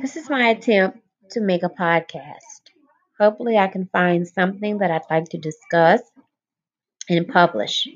This is my attempt to make a podcast. Hopefully, I can find something that I'd like to discuss and publish.